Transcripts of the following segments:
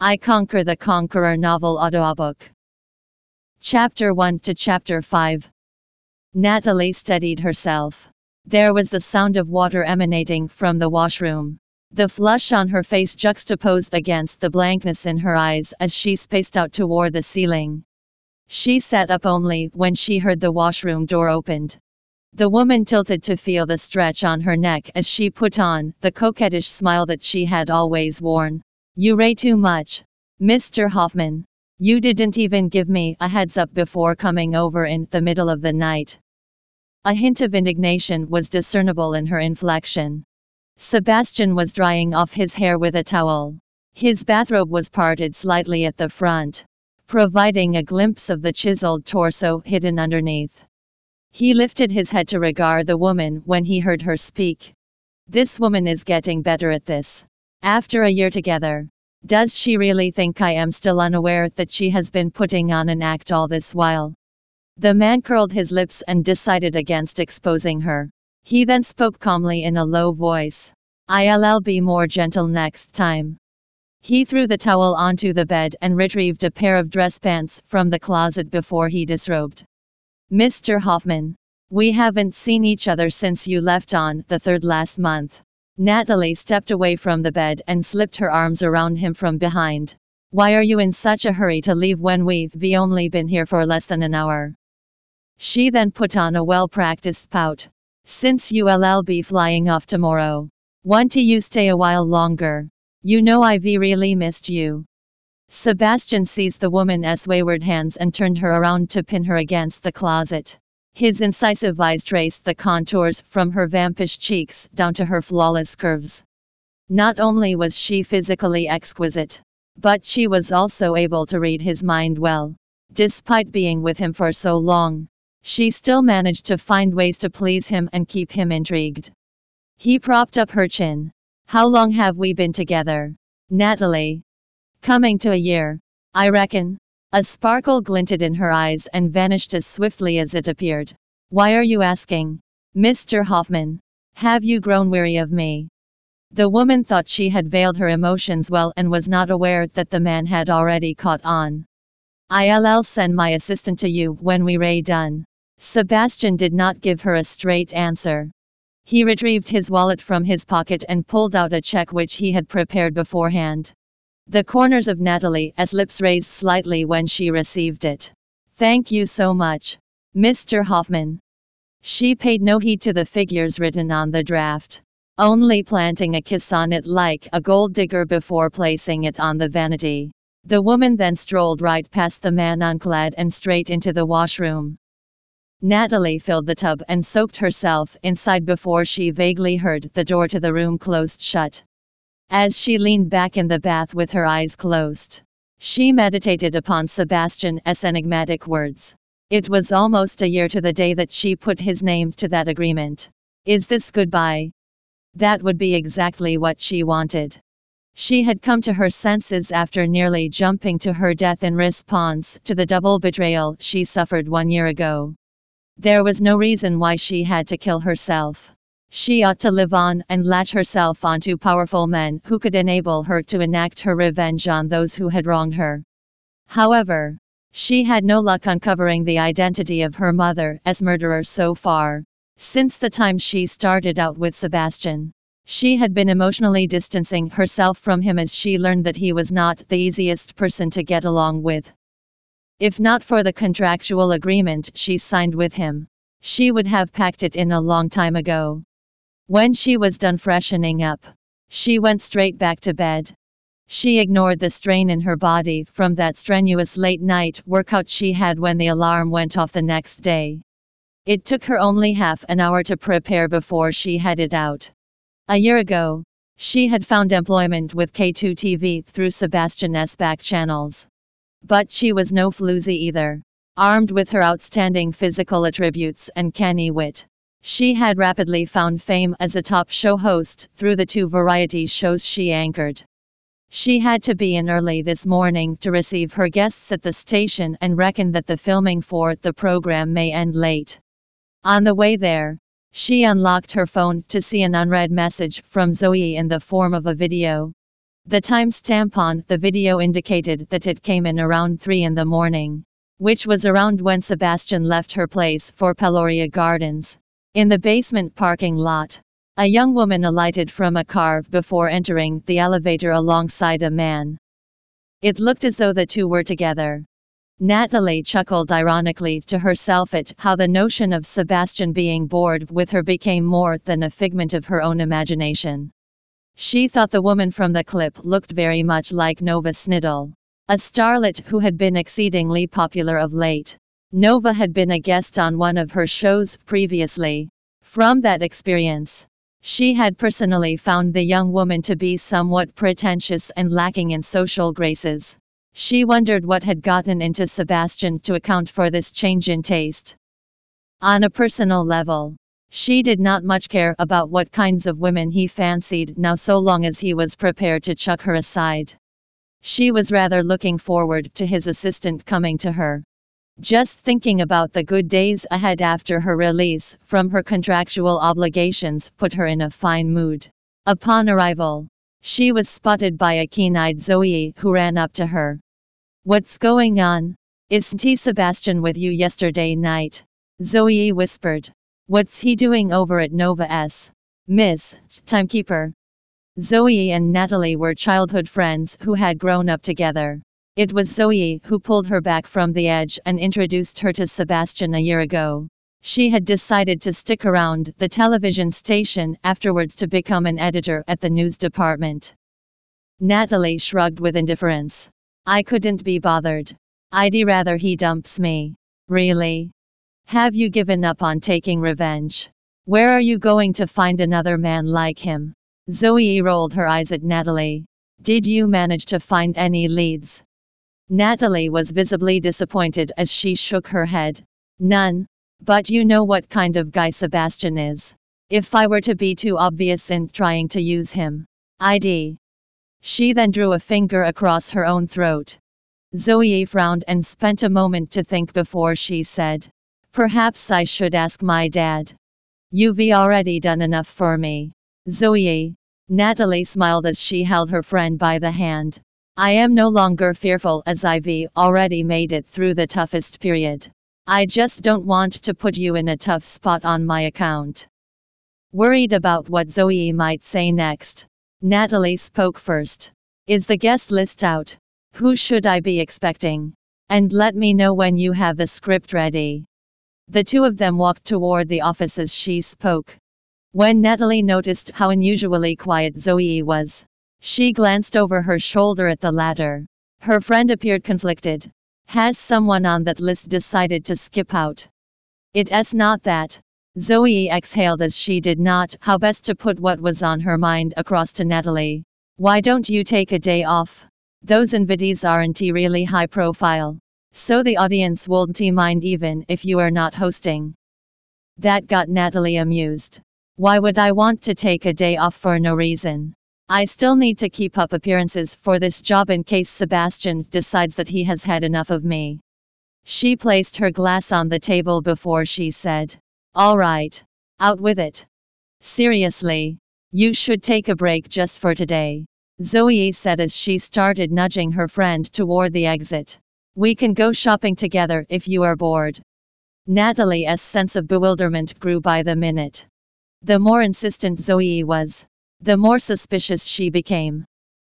I Conquer the Conqueror novel audiobook. Chapter 1 to Chapter 5. Natalie steadied herself. There was the sound of water emanating from the washroom. The flush on her face juxtaposed against the blankness in her eyes as she spaced out toward the ceiling. She sat up only when she heard the washroom door opened. The woman tilted to feel the stretch on her neck as she put on the coquettish smile that she had always worn. You ray too much. Mr. Hoffman. You didn't even give me a heads up before coming over in the middle of the night. A hint of indignation was discernible in her inflection. Sebastian was drying off his hair with a towel. His bathrobe was parted slightly at the front, providing a glimpse of the chiseled torso hidden underneath. He lifted his head to regard the woman when he heard her speak. This woman is getting better at this. After a year together. Does she really think I am still unaware that she has been putting on an act all this while? The man curled his lips and decided against exposing her. He then spoke calmly in a low voice. I'll be more gentle next time. He threw the towel onto the bed and retrieved a pair of dress pants from the closet before he disrobed. Mr. Hoffman. We haven't seen each other since you left on the third last month. Natalie stepped away from the bed and slipped her arms around him from behind. Why are you in such a hurry to leave when we've only been here for less than an hour? She then put on a well-practiced pout. Since you'll be flying off tomorrow. Want to you stay a while longer? You know I've really missed you. Sebastian seized the woman as wayward hands and turned her around to pin her against the closet. His incisive eyes traced the contours from her vampish cheeks down to her flawless curves. Not only was she physically exquisite, but she was also able to read his mind well. Despite being with him for so long, she still managed to find ways to please him and keep him intrigued. He propped up her chin. How long have we been together? Natalie, Coming to a year. I reckon. A sparkle glinted in her eyes and vanished as swiftly as it appeared. Why are you asking? Mr. Hoffman. Have you grown weary of me? The woman thought she had veiled her emotions well and was not aware that the man had already caught on. I'll send my assistant to you when we ray done. Sebastian did not give her a straight answer. He retrieved his wallet from his pocket and pulled out a check which he had prepared beforehand. The corners of Natalie's lips raised slightly when she received it. Thank you so much. Mr. Hoffman. She paid no heed to the figures written on the draft, only planting a kiss on it like a gold digger before placing it on the vanity. The woman then strolled right past the man unclad and straight into the washroom. Natalie filled the tub and soaked herself inside before she vaguely heard the door to the room closed shut. As she leaned back in the bath with her eyes closed, she meditated upon Sebastian's enigmatic words. It was almost a year to the day that she put his name to that agreement. Is this goodbye? That would be exactly what she wanted. She had come to her senses after nearly jumping to her death in response to the double betrayal she suffered one year ago. There was no reason why she had to kill herself. She ought to live on and latch herself onto powerful men who could enable her to enact her revenge on those who had wronged her. However, she had no luck uncovering the identity of her mother as murderer so far. Since the time she started out with Sebastian, she had been emotionally distancing herself from him as she learned that he was not the easiest person to get along with. If not for the contractual agreement she signed with him, she would have packed it in a long time ago. When she was done freshening up, she went straight back to bed. She ignored the strain in her body from that strenuous late night workout she had when the alarm went off the next day. It took her only half an hour to prepare before she headed out. A year ago, she had found employment with K2 TV through Sebastian's back channels. But she was no floozy either. Armed with her outstanding physical attributes and canny wit, she had rapidly found fame as a top show host through the two variety shows she anchored. She had to be in early this morning to receive her guests at the station and reckoned that the filming for the program may end late. On the way there, she unlocked her phone to see an unread message from Zoe in the form of a video. The timestamp on the video indicated that it came in around 3 in the morning, which was around when Sebastian left her place for Peloria Gardens. In the basement parking lot, a young woman alighted from a car before entering the elevator alongside a man. It looked as though the two were together. Natalie chuckled ironically to herself at how the notion of Sebastian being bored with her became more than a figment of her own imagination. She thought the woman from the clip looked very much like Nova Sniddle, a starlet who had been exceedingly popular of late. Nova had been a guest on one of her shows previously. From that experience, she had personally found the young woman to be somewhat pretentious and lacking in social graces. She wondered what had gotten into Sebastian to account for this change in taste. On a personal level, she did not much care about what kinds of women he fancied now so long as he was prepared to chuck her aside. She was rather looking forward to his assistant coming to her. Just thinking about the good days ahead after her release from her contractual obligations put her in a fine mood. Upon arrival, she was spotted by a keen-eyed Zoe who ran up to her. What's going on? Is T. Sebastian with you yesterday night? Zoe whispered. What's he doing over at Nova S? Miss, timekeeper. Zoe and Natalie were childhood friends who had grown up together. It was Zoe who pulled her back from the edge and introduced her to Sebastian a year ago. She had decided to stick around the television station afterwards to become an editor at the news department. Natalie shrugged with indifference. I couldn't be bothered. I'd rather he dumps me. Really? Have you given up on taking revenge? Where are you going to find another man like him? Zoe rolled her eyes at Natalie. Did you manage to find any leads? Natalie was visibly disappointed as she shook her head. None. But you know what kind of guy Sebastian is. If I were to be too obvious in trying to use him, I'd. She then drew a finger across her own throat. Zoe frowned and spent a moment to think before she said, Perhaps I should ask my dad. You've already done enough for me. Zoe. Natalie smiled as she held her friend by the hand. I am no longer fearful as I've already made it through the toughest period. I just don't want to put you in a tough spot on my account. Worried about what Zoe might say next. Natalie spoke first. Is the guest list out? Who should I be expecting? And let me know when you have the script ready. The two of them walked toward the office as she spoke. When Natalie noticed how unusually quiet Zoe was, she glanced over her shoulder at the latter. Her friend appeared conflicted. Has someone on that list decided to skip out? It's not that. Zoe exhaled as she did not how best to put what was on her mind across to Natalie. Why don't you take a day off? Those invitees aren't really high profile. So the audience won't mind even if you are not hosting. That got Natalie amused. Why would I want to take a day off for no reason? I still need to keep up appearances for this job in case Sebastian decides that he has had enough of me. She placed her glass on the table before she said, All right. Out with it. Seriously. You should take a break just for today. Zoe said as she started nudging her friend toward the exit. We can go shopping together if you are bored. Natalie's sense of bewilderment grew by the minute. The more insistent Zoe was, the more suspicious she became.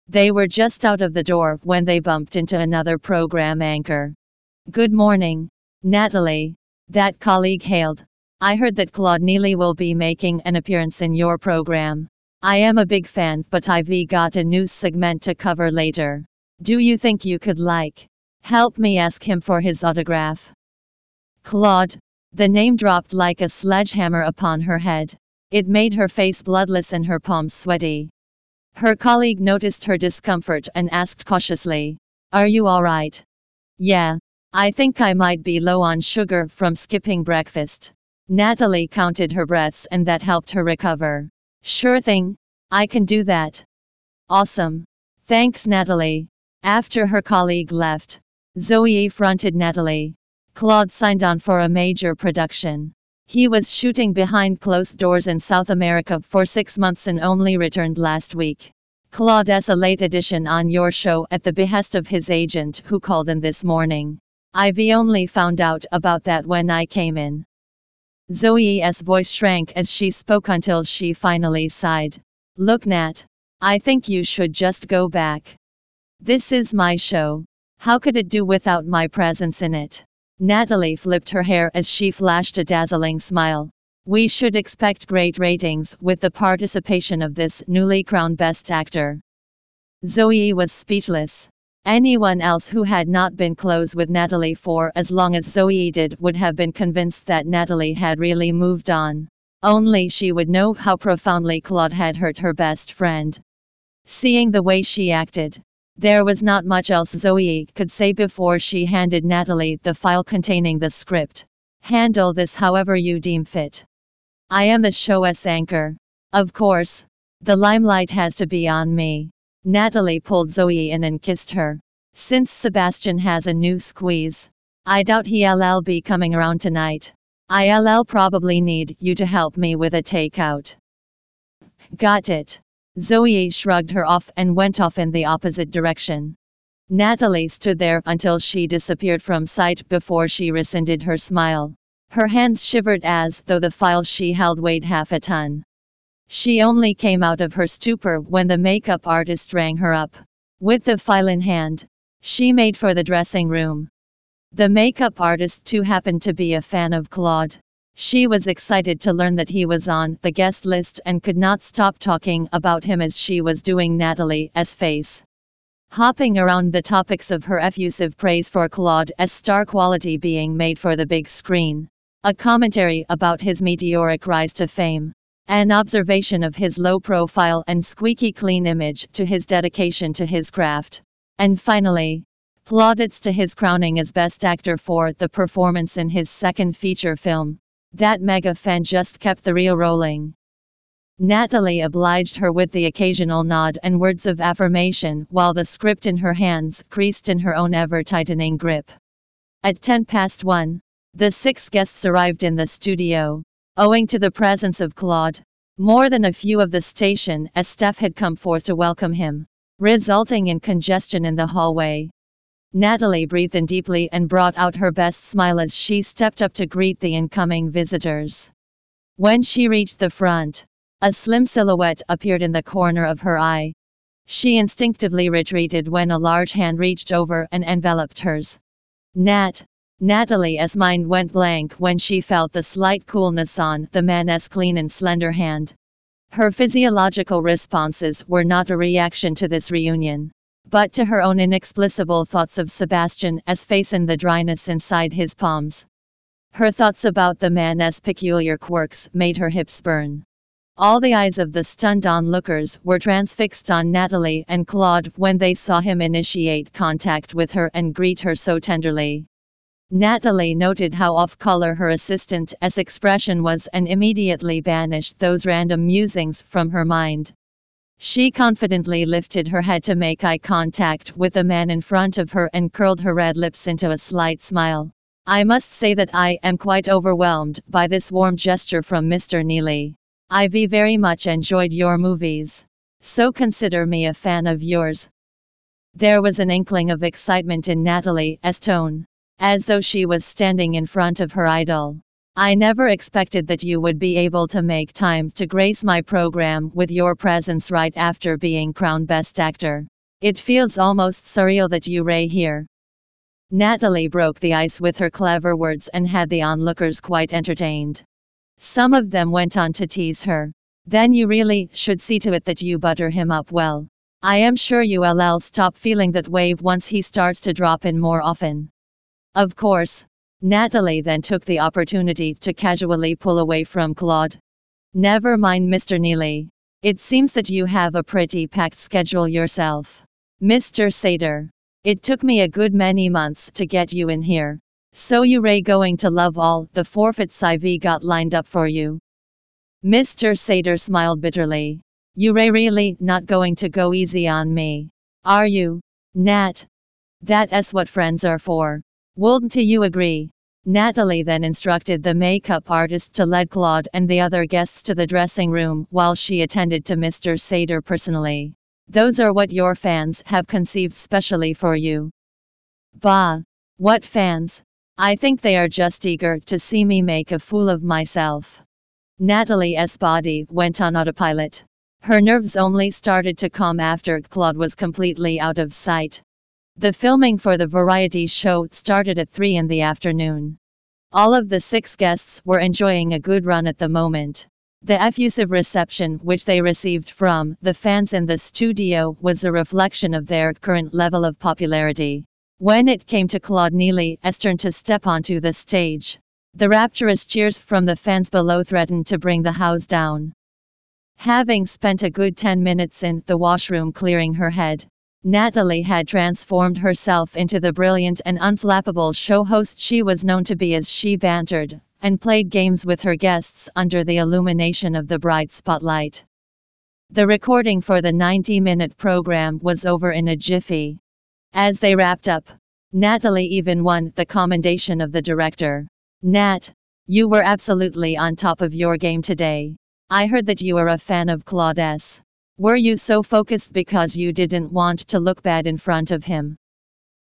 They were just out of the door when they bumped into another program anchor. Good morning, Natalie. That colleague hailed. I heard that Claude Neely will be making an appearance in your program. I am a big fan, but I've got a news segment to cover later. Do you think you could like? Help me ask him for his autograph. Claude. The name dropped like a sledgehammer upon her head. It made her face bloodless and her palms sweaty. Her colleague noticed her discomfort and asked cautiously, Are you alright? Yeah. I think I might be low on sugar from skipping breakfast. Natalie counted her breaths and that helped her recover. Sure thing. I can do that. Awesome. Thanks, Natalie. After her colleague left, Zoe fronted Natalie. Claude signed on for a major production. He was shooting behind closed doors in South America for six months and only returned last week. Claude's a late edition on your show at the behest of his agent who called in this morning. I've only found out about that when I came in. Zoe's voice shrank as she spoke until she finally sighed. Look, Nat. I think you should just go back. This is my show. How could it do without my presence in it? Natalie flipped her hair as she flashed a dazzling smile. We should expect great ratings with the participation of this newly crowned Best Actor. Zoe was speechless. Anyone else who had not been close with Natalie for as long as Zoe did would have been convinced that Natalie had really moved on. Only she would know how profoundly Claude had hurt her best friend. Seeing the way she acted, there was not much else Zoe could say before she handed Natalie the file containing the script. Handle this however you deem fit. I am the show's anchor. Of course, the limelight has to be on me. Natalie pulled Zoe in and kissed her. Since Sebastian has a new squeeze, I doubt he'll be coming around tonight. I'll probably need you to help me with a takeout. Got it. Zoe shrugged her off and went off in the opposite direction. Natalie stood there until she disappeared from sight before she rescinded her smile. Her hands shivered as though the file she held weighed half a ton. She only came out of her stupor when the makeup artist rang her up. With the file in hand, she made for the dressing room. The makeup artist too happened to be a fan of Claude. She was excited to learn that he was on the guest list and could not stop talking about him as she was doing Natalie's face. Hopping around the topics of her effusive praise for Claude's star quality being made for the big screen. A commentary about his meteoric rise to fame. An observation of his low profile and squeaky clean image to his dedication to his craft. And finally, plaudits to his crowning as Best Actor for the performance in his second feature film. That mega fan just kept the reel rolling. Natalie obliged her with the occasional nod and words of affirmation while the script in her hands creased in her own ever tightening grip. At 10 past 1, the six guests arrived in the studio. Owing to the presence of Claude, more than a few of the station as staff had come forth to welcome him, resulting in congestion in the hallway. Natalie breathed in deeply and brought out her best smile as she stepped up to greet the incoming visitors. When she reached the front, a slim silhouette appeared in the corner of her eye. She instinctively retreated when a large hand reached over and enveloped hers. Nat. Natalie's mind went blank when she felt the slight coolness on the man's clean and slender hand. Her physiological responses were not a reaction to this reunion but to her own inexplicable thoughts of Sebastian as face and the dryness inside his palms. Her thoughts about the man man's peculiar quirks made her hips burn. All the eyes of the stunned onlookers were transfixed on Natalie and Claude when they saw him initiate contact with her and greet her so tenderly. Natalie noted how off color her assistant's expression was and immediately banished those random musings from her mind. She confidently lifted her head to make eye contact with the man in front of her and curled her red lips into a slight smile. I must say that I am quite overwhelmed by this warm gesture from Mr. Neely. I've very much enjoyed your movies. So consider me a fan of yours. There was an inkling of excitement in Natalie's tone, as though she was standing in front of her idol. I never expected that you would be able to make time to grace my program with your presence right after being crowned Best Actor. It feels almost surreal that you ray here. Natalie broke the ice with her clever words and had the onlookers quite entertained. Some of them went on to tease her. Then you really should see to it that you butter him up well. I am sure you'll stop feeling that wave once he starts to drop in more often. Of course, Natalie then took the opportunity to casually pull away from Claude. Never mind, Mr. Neely. It seems that you have a pretty packed schedule yourself. Mr. Sater. It took me a good many months to get you in here. So you ray going to love all the forfeits I've got lined up for you. Mr. Sater smiled bitterly. You ray really not going to go easy on me. Are you? Nat. That is what friends are for. Wouldn't you agree? Natalie then instructed the makeup artist to lead Claude and the other guests to the dressing room while she attended to Mr. Sater personally. Those are what your fans have conceived specially for you. Bah! What fans? I think they are just eager to see me make a fool of myself. Natalie's body went on autopilot. Her nerves only started to calm after Claude was completely out of sight. The filming for the variety show started at 3 in the afternoon. All of the six guests were enjoying a good run at the moment. The effusive reception which they received from the fans in the studio was a reflection of their current level of popularity. When it came to Claude Neely's turn to step onto the stage, the rapturous cheers from the fans below threatened to bring the house down. Having spent a good 10 minutes in the washroom clearing her head, Natalie had transformed herself into the brilliant and unflappable show host she was known to be as she bantered and played games with her guests under the illumination of the bright spotlight. The recording for the 90 minute program was over in a jiffy. As they wrapped up, Natalie even won the commendation of the director. Nat, you were absolutely on top of your game today. I heard that you are a fan of Claude S. Were you so focused because you didn't want to look bad in front of him?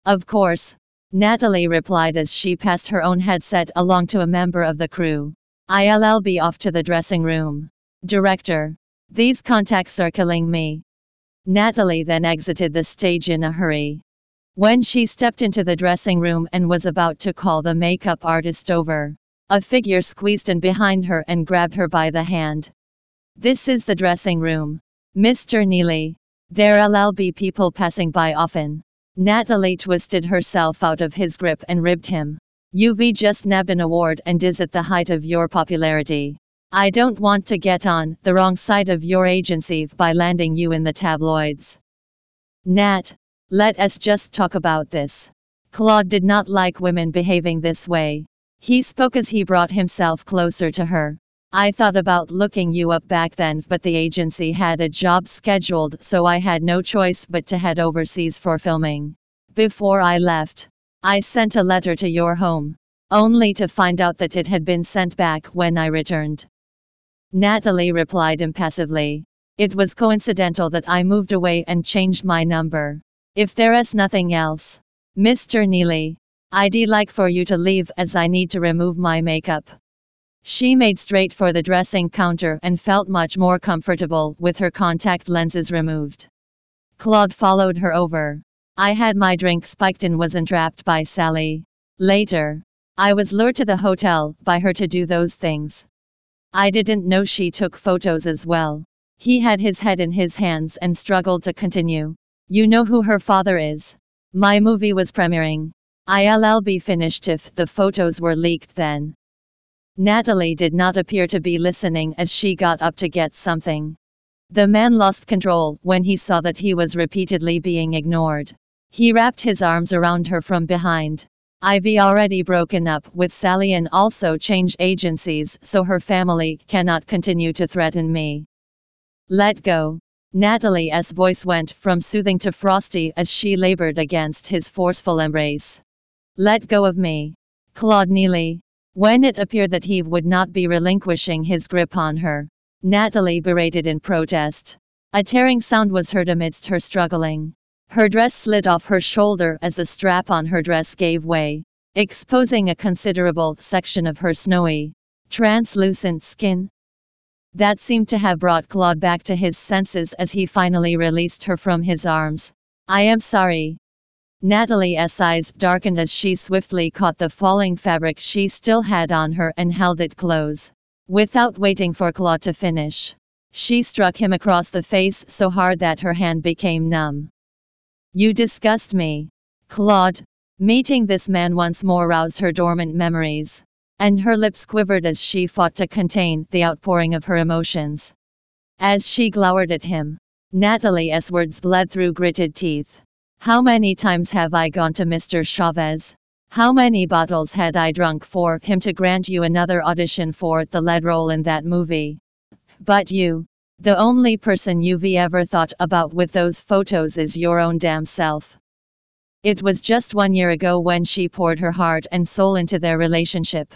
Of course, Natalie replied as she passed her own headset along to a member of the crew. I'll be off to the dressing room. Director. These contacts are killing me. Natalie then exited the stage in a hurry. When she stepped into the dressing room and was about to call the makeup artist over, a figure squeezed in behind her and grabbed her by the hand. This is the dressing room. Mr. Neely. There'll be people passing by often. Natalie twisted herself out of his grip and ribbed him. You've just nabbed an award and is at the height of your popularity. I don't want to get on the wrong side of your agency by landing you in the tabloids. Nat, let us just talk about this. Claude did not like women behaving this way. He spoke as he brought himself closer to her. I thought about looking you up back then, but the agency had a job scheduled, so I had no choice but to head overseas for filming. Before I left, I sent a letter to your home, only to find out that it had been sent back when I returned. Natalie replied impassively. It was coincidental that I moved away and changed my number. If there is nothing else, Mr. Neely, I'd like for you to leave as I need to remove my makeup. She made straight for the dressing counter and felt much more comfortable with her contact lenses removed. Claude followed her over. I had my drink spiked and was entrapped by Sally. Later, I was lured to the hotel by her to do those things. I didn't know she took photos as well. He had his head in his hands and struggled to continue. You know who her father is. My movie was premiering. I'll be finished if the photos were leaked then. Natalie did not appear to be listening as she got up to get something. The man lost control when he saw that he was repeatedly being ignored. He wrapped his arms around her from behind. I've already broken up with Sally and also changed agencies so her family cannot continue to threaten me. Let go. Natalie's voice went from soothing to frosty as she labored against his forceful embrace. Let go of me. Claude Neely. When it appeared that he would not be relinquishing his grip on her, Natalie berated in protest. A tearing sound was heard amidst her struggling. Her dress slid off her shoulder as the strap on her dress gave way, exposing a considerable section of her snowy, translucent skin. That seemed to have brought Claude back to his senses as he finally released her from his arms. I am sorry. Natalie's eyes darkened as she swiftly caught the falling fabric she still had on her and held it close. Without waiting for Claude to finish, she struck him across the face so hard that her hand became numb. You disgust me. Claude. Meeting this man once more roused her dormant memories and her lips quivered as she fought to contain the outpouring of her emotions. As she glowered at him, Natalie's words bled through gritted teeth. How many times have I gone to Mr. Chavez? How many bottles had I drunk for him to grant you another audition for the lead role in that movie? But you, the only person you've ever thought about with those photos is your own damn self. It was just one year ago when she poured her heart and soul into their relationship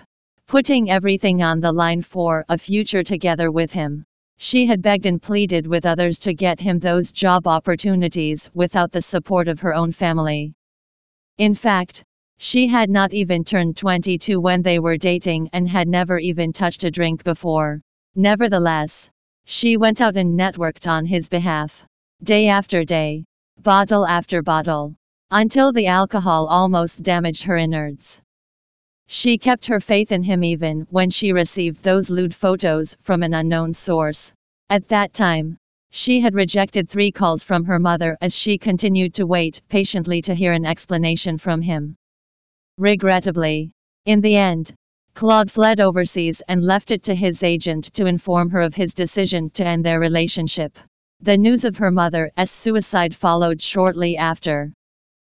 putting everything on the line for a future together with him. She had begged and pleaded with others to get him those job opportunities without the support of her own family. In fact, she had not even turned 22 when they were dating and had never even touched a drink before. Nevertheless, she went out and networked on his behalf. Day after day, bottle after bottle, until the alcohol almost damaged her innards. She kept her faith in him even when she received those lewd photos from an unknown source. At that time, she had rejected three calls from her mother as she continued to wait patiently to hear an explanation from him. Regrettably, in the end, Claude fled overseas and left it to his agent to inform her of his decision to end their relationship. The news of her mother's suicide followed shortly after.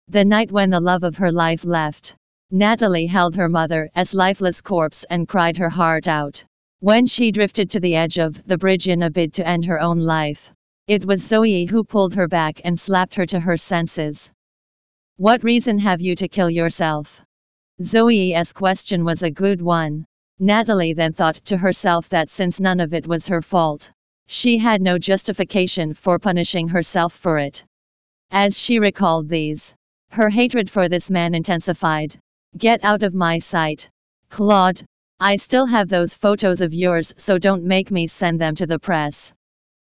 The night when the love of her life left, Natalie held her mother as lifeless corpse and cried her heart out. When she drifted to the edge of the bridge in a bid to end her own life, it was Zoe who pulled her back and slapped her to her senses. What reason have you to kill yourself? Zoe's question was a good one. Natalie then thought to herself that since none of it was her fault, she had no justification for punishing herself for it. As she recalled these, her hatred for this man intensified. Get out of my sight. Claude. I still have those photos of yours so don't make me send them to the press.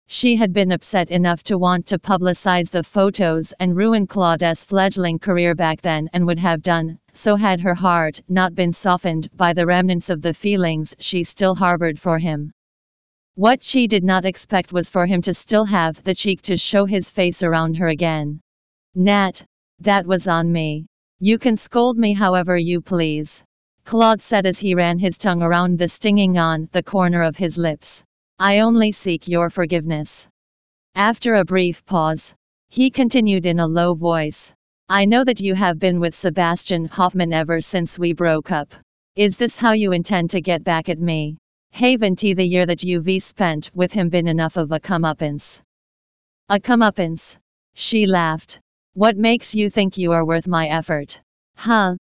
She had been upset enough to want to publicize the photos and ruin Claude's fledgling career back then and would have done, so had her heart not been softened by the remnants of the feelings she still harbored for him. What she did not expect was for him to still have the cheek to show his face around her again. Nat, that was on me. You can scold me however you please. Claude said as he ran his tongue around the stinging on the corner of his lips. I only seek your forgiveness. After a brief pause, he continued in a low voice. I know that you have been with Sebastian Hoffman ever since we broke up. Is this how you intend to get back at me? Haven't the year that you've spent with him been enough of a comeuppance? A comeuppance? She laughed. What makes you think you are worth my effort? Huh?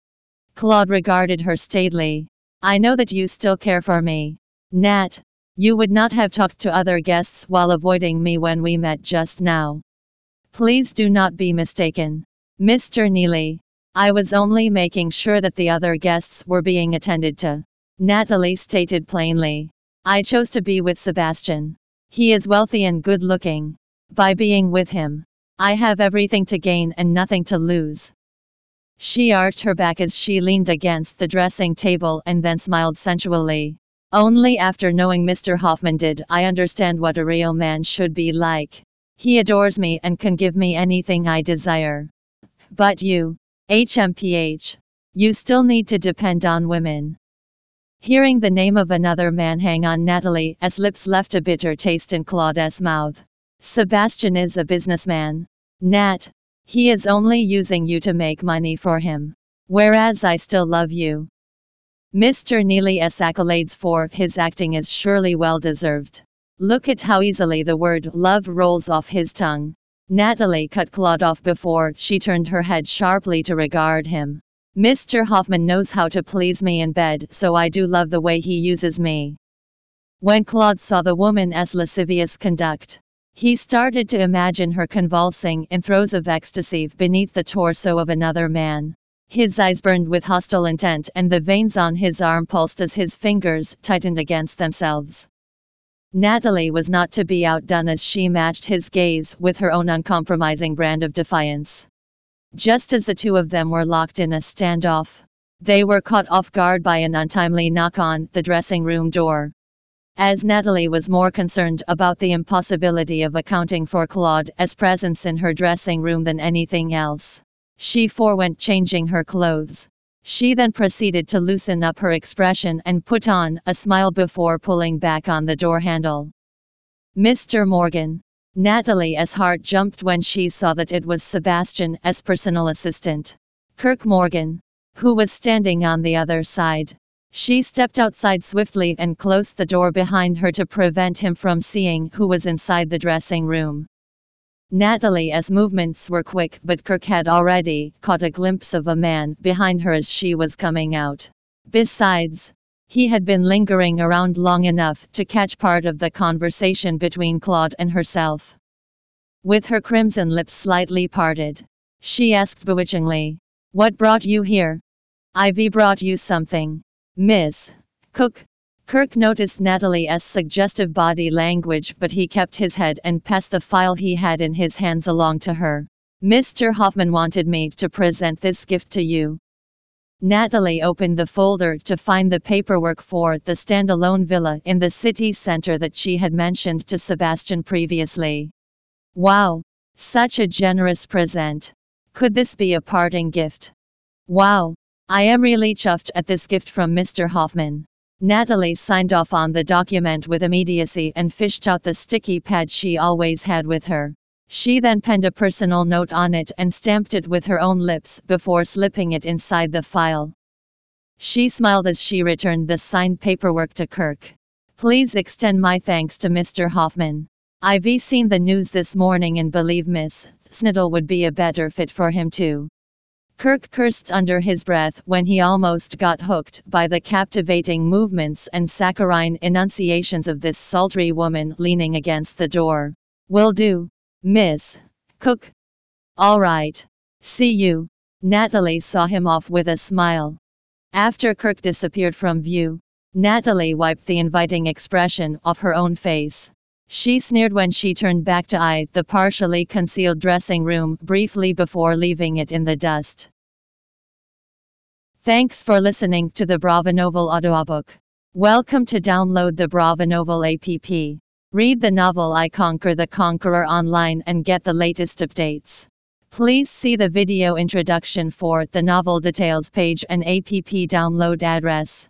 Claude regarded her staidly. I know that you still care for me. Nat, you would not have talked to other guests while avoiding me when we met just now. Please do not be mistaken. Mr. Neely, I was only making sure that the other guests were being attended to. Natalie stated plainly. I chose to be with Sebastian. He is wealthy and good looking. By being with him, I have everything to gain and nothing to lose. She arched her back as she leaned against the dressing table and then smiled sensually. Only after knowing Mr. Hoffman did I understand what a real man should be like. He adores me and can give me anything I desire. But you, HMPH, you still need to depend on women. Hearing the name of another man hang on Natalie's lips left a bitter taste in Claude's mouth. Sebastian is a businessman. Nat. He is only using you to make money for him. Whereas I still love you. Mr. Neely's accolades for his acting is surely well deserved. Look at how easily the word love rolls off his tongue. Natalie cut Claude off before she turned her head sharply to regard him. Mr. Hoffman knows how to please me in bed, so I do love the way he uses me. When Claude saw the woman's lascivious conduct, he started to imagine her convulsing in throes of ecstasy beneath the torso of another man. His eyes burned with hostile intent and the veins on his arm pulsed as his fingers tightened against themselves. Natalie was not to be outdone as she matched his gaze with her own uncompromising brand of defiance. Just as the two of them were locked in a standoff, they were caught off guard by an untimely knock on the dressing room door. As Natalie was more concerned about the impossibility of accounting for Claude's presence in her dressing room than anything else, she forewent changing her clothes. She then proceeded to loosen up her expression and put on a smile before pulling back on the door handle. Mr. Morgan. Natalie's heart jumped when she saw that it was Sebastian's personal assistant, Kirk Morgan, who was standing on the other side. She stepped outside swiftly and closed the door behind her to prevent him from seeing who was inside the dressing room. Natalie's movements were quick, but Kirk had already caught a glimpse of a man behind her as she was coming out. Besides, He had been lingering around long enough to catch part of the conversation between Claude and herself. With her crimson lips slightly parted, she asked bewitchingly, What brought you here? Ivy brought you something. Miss Cook. Kirk noticed Natalie's suggestive body language, but he kept his head and passed the file he had in his hands along to her. Mr. Hoffman wanted me to present this gift to you. Natalie opened the folder to find the paperwork for the standalone villa in the city center that she had mentioned to Sebastian previously. Wow! Such a generous present. Could this be a parting gift? Wow! I am really chuffed at this gift from Mr. Hoffman. Natalie signed off on the document with immediacy and fished out the sticky pad she always had with her. She then penned a personal note on it and stamped it with her own lips before slipping it inside the file. She smiled as she returned the signed paperwork to Kirk. Please extend my thanks to Mr. Hoffman. I've seen the news this morning and believe Miss Sniddle would be a better fit for him too. Kirk cursed under his breath when he almost got hooked by the captivating movements and saccharine enunciations of this sultry woman leaning against the door. Will do. Miss Cook. All right. See you. Natalie saw him off with a smile. After Kirk disappeared from view, Natalie wiped the inviting expression off her own face. She sneered when she turned back to eye the partially concealed dressing room briefly before leaving it in the dust. Thanks for listening to the Brava Novel audiobook. Welcome to download the Brava Novel app. Read the novel I Conquer the Conqueror online and get the latest updates. Please see the video introduction for the novel details page and app download address.